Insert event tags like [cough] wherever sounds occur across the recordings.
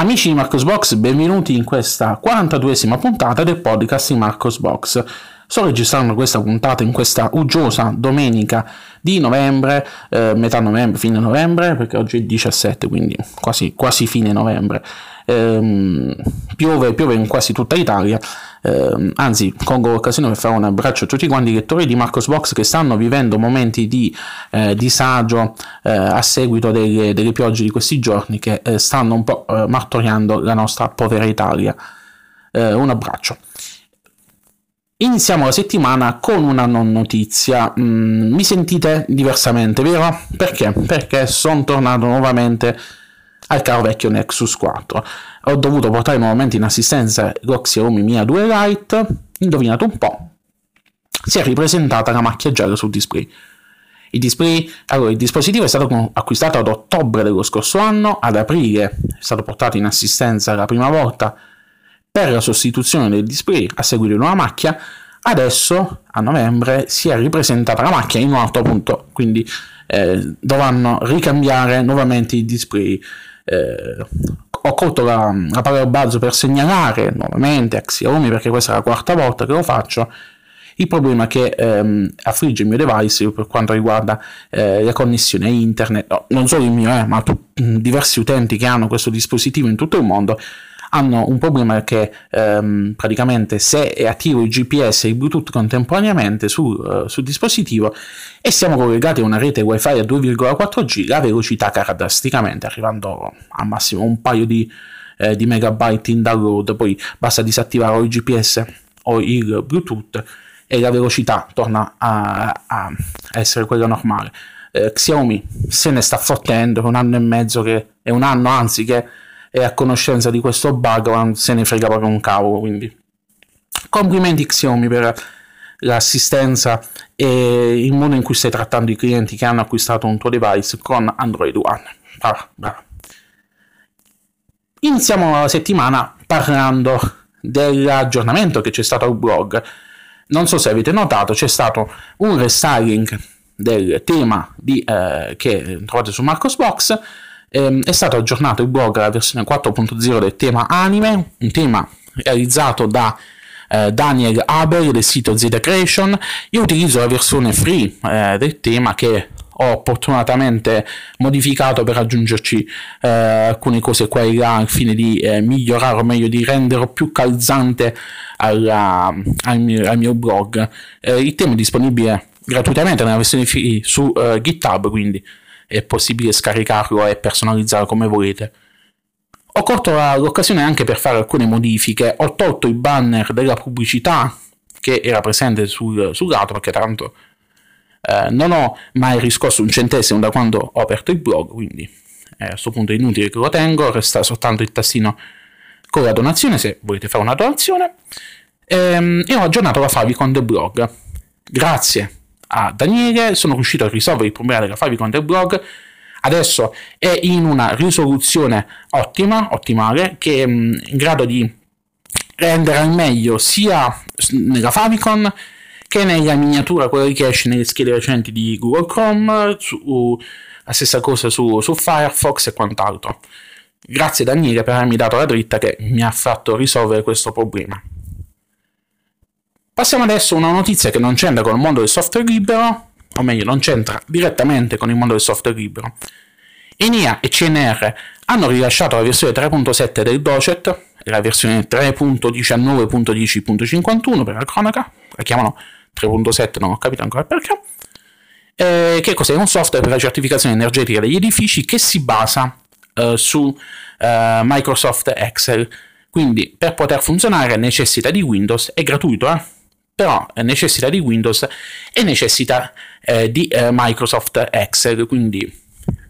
Amici di Marcos Box, benvenuti in questa 42esima puntata del podcast di Marcos Box. Sto registrando questa puntata in questa uggiosa domenica di novembre, eh, metà novembre, fine novembre, perché oggi è 17, quindi quasi, quasi fine novembre. Eh, piove, piove in quasi tutta Italia. Eh, anzi, colgo l'occasione per fare un abbraccio a tutti quanti i lettori di Marcos Box che stanno vivendo momenti di eh, disagio eh, a seguito delle, delle, piogge di questi giorni che eh, stanno un po' eh, martoriando la nostra povera Italia. un abbraccio. Iniziamo la settimana con una non notizia. Mm, mi sentite diversamente, vero? Perché? Perché sono tornato nuovamente al caro vecchio Nexus 4. Ho dovuto portare nuovamente in assistenza lo Xiaomi Mia 2 Lite. Indovinate un po'. Si è ripresentata la macchia gialla sul display. Il, display, allora, il dispositivo è stato acquistato ad ottobre dello scorso anno, ad aprile è stato portato in assistenza la prima volta per la sostituzione del display a seguire una macchia, adesso a novembre si è ripresentata la macchia in un altro punto, quindi eh, dovranno ricambiare nuovamente il display. Eh, ho colto la, la parola buzz per segnalare nuovamente a Xiaomi perché questa è la quarta volta che lo faccio. Il problema che ehm, affligge il mio device per quanto riguarda eh, la connessione internet, no, non solo il mio, eh, ma tu, diversi utenti che hanno questo dispositivo in tutto il mondo hanno un problema che ehm, praticamente se è attivo il GPS e il Bluetooth contemporaneamente sul, uh, sul dispositivo e siamo collegati a una rete wifi a 2,4G, la velocità cala drasticamente, arrivando al massimo un paio di, eh, di megabyte in download, poi basta disattivare il GPS o il Bluetooth e la velocità torna a, a essere quella normale. Eh, Xiaomi se ne sta fottendo, un anno e mezzo che è un anno anzi che è a conoscenza di questo bug, ma se ne frega proprio un cavolo. Quindi complimenti Xiaomi per l'assistenza e il modo in cui stai trattando i clienti che hanno acquistato un tuo device con Android One. Brava, brava. Iniziamo la settimana parlando dell'aggiornamento che c'è stato al blog. Non so se avete notato, c'è stato un restyling del tema di, eh, che trovate su Marcosbox ehm, è stato aggiornato il blog alla versione 4.0 del tema anime, un tema realizzato da eh, Daniel Haber del sito Zeta Creation. Io utilizzo la versione free eh, del tema che ho opportunamente modificato per aggiungerci eh, alcune cose qua e là al fine di eh, migliorare o meglio di renderlo più calzante alla, al, mio, al, mio, blog. Eh, il tema è disponibile gratuitamente nella versione free su uh, GitHub, quindi è possibile scaricarlo e personalizzarlo come volete. Ho colto l'occasione anche per fare alcune modifiche, ho tolto il banner della pubblicità che era presente sul, sul lato perché tanto eh, non ho mai riscosso un centesimo da quando ho aperto il blog, quindi eh, a questo punto è inutile che lo tengo, resta soltanto il tastino con la donazione se volete fare una donazione. Ehm, e ho aggiornato la favicon del blog. Grazie a Daniele, sono riuscito a risolvere il problema della favicon del blog. Adesso è in una risoluzione ottima, ottimale, che è mm, in grado di rendere al meglio sia nella favicon che nella miniatura, quella che esce nelle schede recenti di Google Chrome, su, la stessa cosa su, su Firefox e quant'altro. Grazie Daniele per avermi dato la dritta che mi ha fatto risolvere questo problema. Passiamo adesso a una notizia che non c'entra con il mondo del software libero, o meglio, non c'entra direttamente con il mondo del software libero. ENIA e CNR hanno rilasciato la versione 3.7 del Docet, la versione 3.19.10.51 per la cronaca, la chiamano 3.7, non ho capito ancora perché. Eh, che cos'è? Un software per la certificazione energetica degli edifici che si basa eh, su eh, Microsoft Excel. Quindi per poter funzionare necessita di Windows, è gratuito, eh? Però necessita di Windows e necessita eh, di eh, Microsoft Excel, quindi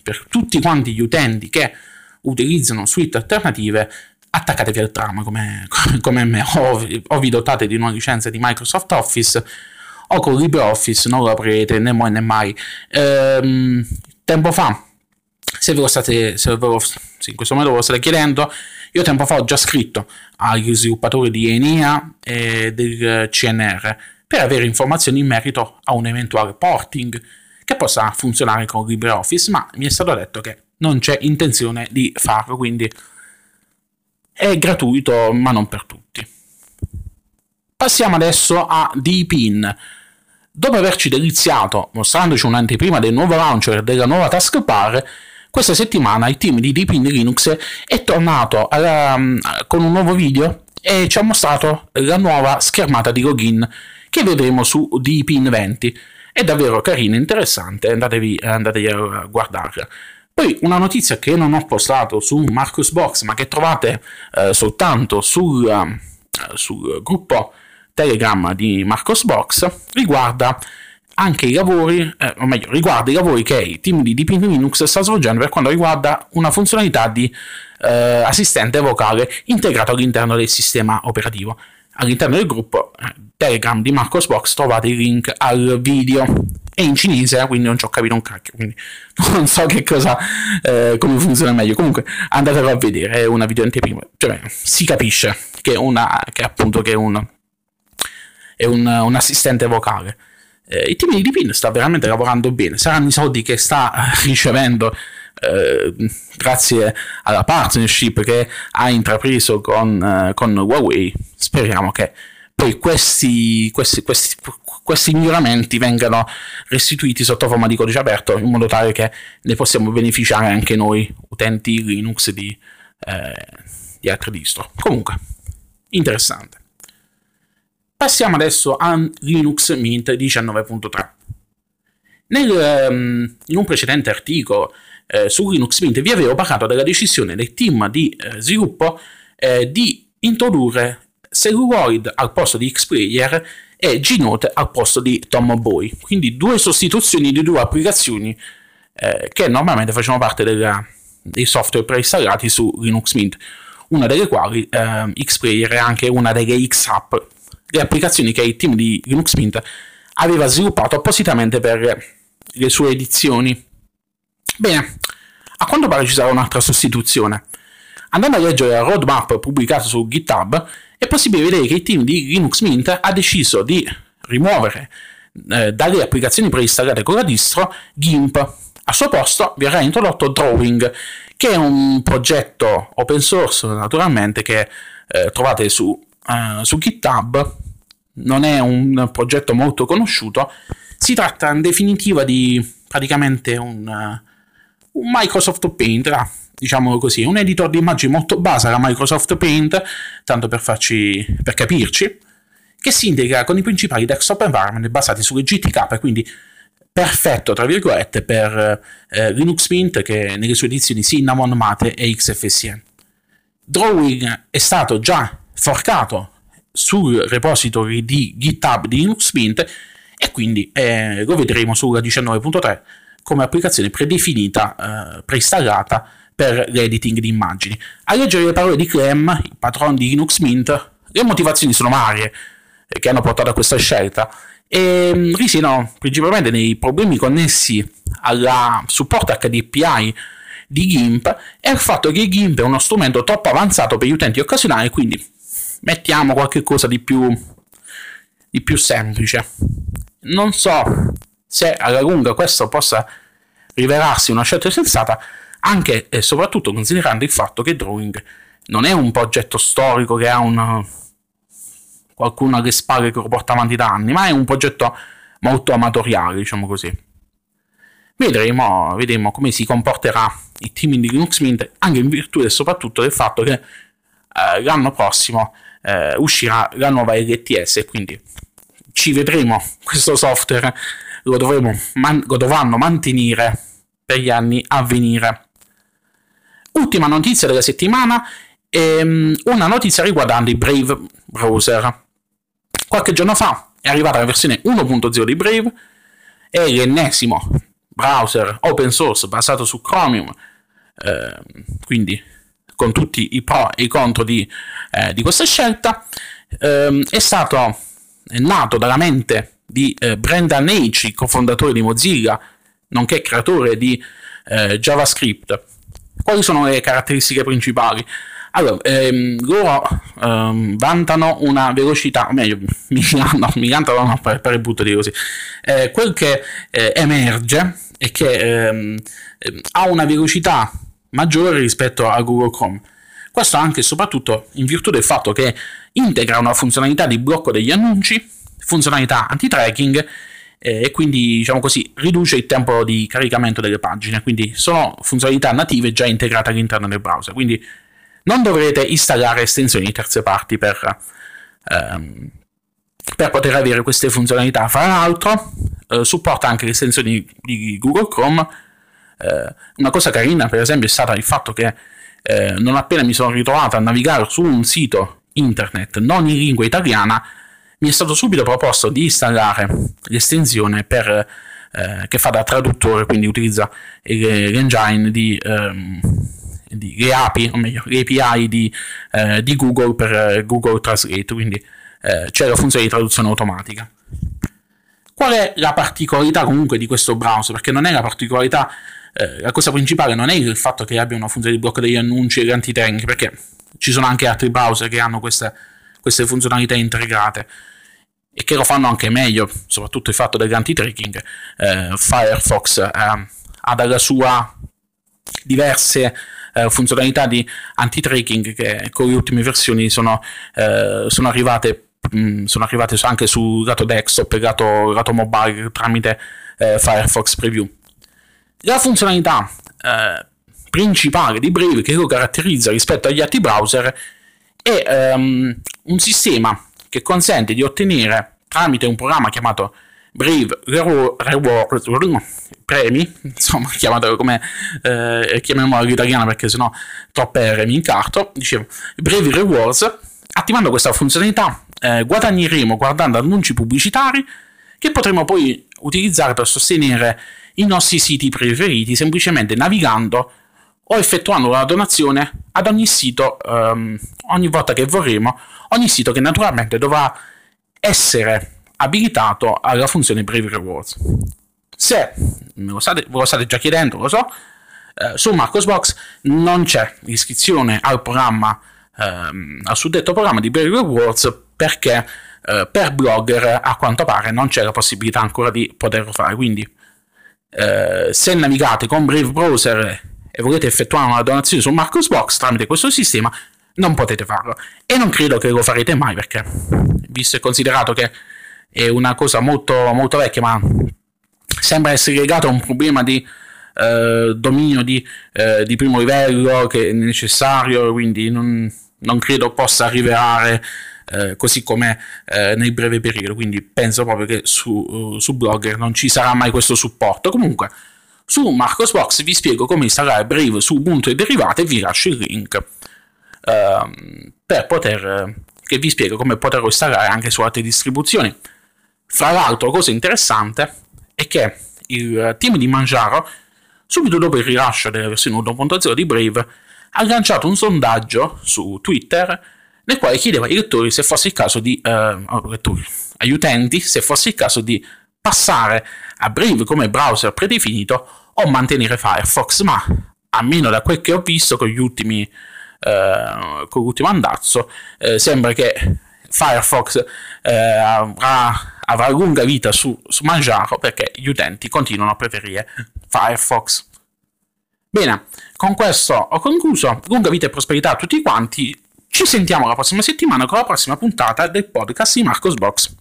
per tutti quanti gli utenti che utilizzano suite alternative attaccatevi al trama come, come me. O, o vi dotate di una licenza di Microsoft Office o con LibreOffice non lo aprirete né mai né mai. Ehm, tempo fa se ve lo state se ve lo, se in questo momento ve lo state chiedendo io tempo fa ho già scritto agli sviluppatori di ENIA e del CNR per avere informazioni in merito a un eventuale porting che possa funzionare con LibreOffice, ma mi è stato detto che non c'è intenzione di farlo, quindi È gratuito, ma non per tutti. Passiamo adesso a Deepin. Dopo averci deliziato mostrandoci un'anteprima del nuovo launcher della nuova taskbar, questa settimana il team di Deepin Linux è tornato alla, con un nuovo video e ci ha mostrato la nuova schermata di login che vedremo su Deepin 20. È davvero carina e interessante, andatevi, andatevi a guardarla. Poi una notizia che non ho postato su Marcus Box, ma che trovate eh, soltanto sul, eh, sul, gruppo Telegram di Marcos Box, riguarda anche i lavori, eh, o meglio, riguarda i lavori che il team di Deepin Linux sta svolgendo per quanto riguarda una funzionalità di eh, assistente vocale integrato all'interno del sistema operativo. All'interno del gruppo eh, Telegram di Marcos Box trovate il link al video. È in cinese, quindi non ci ho capito un cacchio, quindi [laughs] non so che cosa, eh, come funziona meglio. Comunque andatelo a vedere, è una video anteprima. Cioè, si capisce che, una, che appunto che è un, è un, un assistente vocale. Eh, il team di Dipin sta veramente lavorando bene, saranno i soldi che sta ricevendo eh, grazie alla partnership che ha intrapreso con, eh, con Huawei. Speriamo che poi questi, questi, questi, questi, miglioramenti vengano restituiti sotto forma di codice aperto in modo tale che ne possiamo beneficiare anche noi, utenti Linux di, eh, di altre distro. Comunque, interessante. Passiamo adesso a Linux Mint 19.3. Nel, um, in un precedente articolo eh, su Linux Mint vi avevo parlato della decisione del team di eh, sviluppo eh, di introdurre Celluloid al posto di Xplayer e Gnote al posto di Tomboy, quindi due sostituzioni di due applicazioni eh, che normalmente facevano parte della, dei software preinstallati su Linux Mint, una delle quali eh, Xplayer è anche una delle X-App le applicazioni che il team di Linux Mint aveva sviluppato appositamente per le sue edizioni. Bene, a quanto pare ci sarà un'altra sostituzione. Andando a leggere la roadmap pubblicata su GitHub, è possibile vedere che il team di Linux Mint ha deciso di rimuovere eh, dalle applicazioni preinstallate con la distro GIMP. Al suo posto verrà introdotto Drawing, che è un progetto open source naturalmente che eh, trovate su, eh, su GitHub non è un progetto molto conosciuto, si tratta in definitiva di praticamente un, uh, un Microsoft Paint, ah, diciamolo così, un editor di immagini molto base alla Microsoft Paint, tanto per, farci, per capirci, che si integra con i principali desktop environment basati sulle GTK, quindi perfetto, tra virgolette, per eh, Linux Mint che nelle sue edizioni Cinnamon, Mate e XFCE. Drawing è stato già forcato sul repository di GitHub di Linux Mint e quindi eh, lo vedremo sulla 19.3 come applicazione predefinita, eh, preinstallata per l'editing di immagini. A leggere le parole di Clem, il patron di Linux Mint, le motivazioni sono varie eh, che hanno portato a questa scelta e mm, risiedono principalmente nei problemi connessi al supporto HDPI di GIMP e al fatto che GIMP è uno strumento troppo avanzato per gli utenti occasionali, quindi mettiamo qualche cosa di più, di più semplice. Non so se alla lunga questo possa rivelarsi una scelta sensata, anche e soprattutto considerando il fatto che Drawing non è un progetto storico che ha un, qualcuno alle spalle che lo porta avanti da anni, ma è un progetto molto amatoriale, diciamo così. Vedremo, vedremo come si comporterà il team di Linux Mint, anche in virtù e soprattutto del fatto che eh, l'anno prossimo eh, uscirà la nuova LTS, quindi ci vedremo questo software, lo, dovremo, man- lo dovranno mantenere per gli anni a venire. Ultima notizia della settimana ehm, una notizia riguardante il Brave browser. Qualche giorno fa è arrivata la versione 1.0 di Brave, è l'ennesimo browser open source basato su Chromium, eh, quindi con tutti i pro e i contro di, eh, di questa scelta, ehm, è stato è nato dalla mente di eh, Brendan H., cofondatore di Mozilla, nonché creatore di eh, JavaScript. Quali sono le caratteristiche principali? Allora, ehm, loro ehm, vantano una velocità, o meglio, [laughs] mi, no, cantano no, per, per il butto di così. Eh, quel che eh, emerge è che ehm, ha una velocità maggiore rispetto a Google Chrome. Questo anche e soprattutto in virtù del fatto che integra una funzionalità di blocco degli annunci, funzionalità anti-tracking eh, e quindi diciamo così riduce il tempo di caricamento delle pagine. Quindi sono funzionalità native già integrate all'interno del browser. Quindi non dovrete installare estensioni di terze parti per, ehm, per poter avere queste funzionalità. Fra l'altro, eh, supporta anche le estensioni di Google Chrome. Eh, una cosa carina, per esempio, è stata il fatto che eh, non appena mi sono ritrovato a navigare su un sito internet non in lingua italiana, mi è stato subito proposto di installare l'estensione per, eh, che fa da traduttore, quindi utilizza l'engine di, ehm, di le API, o meglio, le API di, eh, di Google per eh, Google Translate, quindi eh, c'è la funzione di traduzione automatica. Qual è la particolarità comunque di questo browser? Perché non è la particolarità, eh, la cosa principale non è il fatto che abbia una funzione di blocco degli annunci e anti-tank, perché ci sono anche altri browser che hanno queste, queste funzionalità integrate e che lo fanno anche meglio, soprattutto il fatto dell'anti-tracking. Eh, Firefox eh, ha dalla sua diverse eh, funzionalità di anti-tracking che con le ultime versioni sono, eh, sono arrivate mh, sono arrivate anche sul lato desktop e lato, lato mobile tramite eh, Firefox Preview. La funzionalità eh, principale di Brave che lo caratterizza rispetto agli altri browser è um, un sistema che consente di ottenere tramite un programma chiamato Brave Reward premi, [laughs] insomma, chiamatelo come eh, chiamiamolo all'italiano perché sennò troppe R mi incarto. Dicevo, Brave Rewards, attivando questa funzionalità eh, guadagneremo guardando annunci pubblicitari che potremo poi utilizzare per sostenere i nostri siti preferiti semplicemente navigando o effettuando una donazione ad ogni sito um, ogni volta che vorremo ogni sito che naturalmente dovrà essere abilitato alla funzione Brave Rewards. Se lo state, ve lo state già chiedendo, lo so, eh, su Marcosbox non c'è iscrizione al programma, ehm, al suddetto programma di Brave Rewards perché eh, per blogger a quanto pare non c'è la possibilità ancora di poterlo fare. Quindi eh, se navigate con Brave Browser e volete effettuare una donazione su Marcosbox tramite questo sistema, non potete farlo. E non credo che lo farete mai perché, visto e considerato che è una cosa molto, molto vecchia, ma sembra essere legato a un problema di eh, dominio di, eh, di, primo livello che è necessario, quindi non, non credo possa arrivare eh, così come eh, nel breve periodo. Quindi penso proprio che su, su Blogger non ci sarà mai questo supporto. Comunque, su Marcosbox vi spiego come installare Brave su Ubuntu e derivate e vi lascio il link uh, per poter che vi spiego come poterlo installare anche su altre distribuzioni. Fra l'altro, cosa interessante è che il team di Manjaro, subito dopo il rilascio della versione 1.0 di Brave, ha lanciato un sondaggio su Twitter nel quale chiedeva ai lettori se fosse il caso di eh, lettori, agli utenti se fosse il caso di passare a Brave come browser predefinito o mantenere Firefox, ma almeno da quel che ho visto con gli ultimi eh, con l'ultimo andazzo eh, sembra che Firefox eh, avrà, avrà, lunga vita su, su Manjaro perché gli utenti continuano a preferire Firefox. Bene, con questo ho concluso. Lunga vita e prosperità a tutti quanti. Ci sentiamo la prossima settimana con la prossima puntata del podcast di Marcos Box.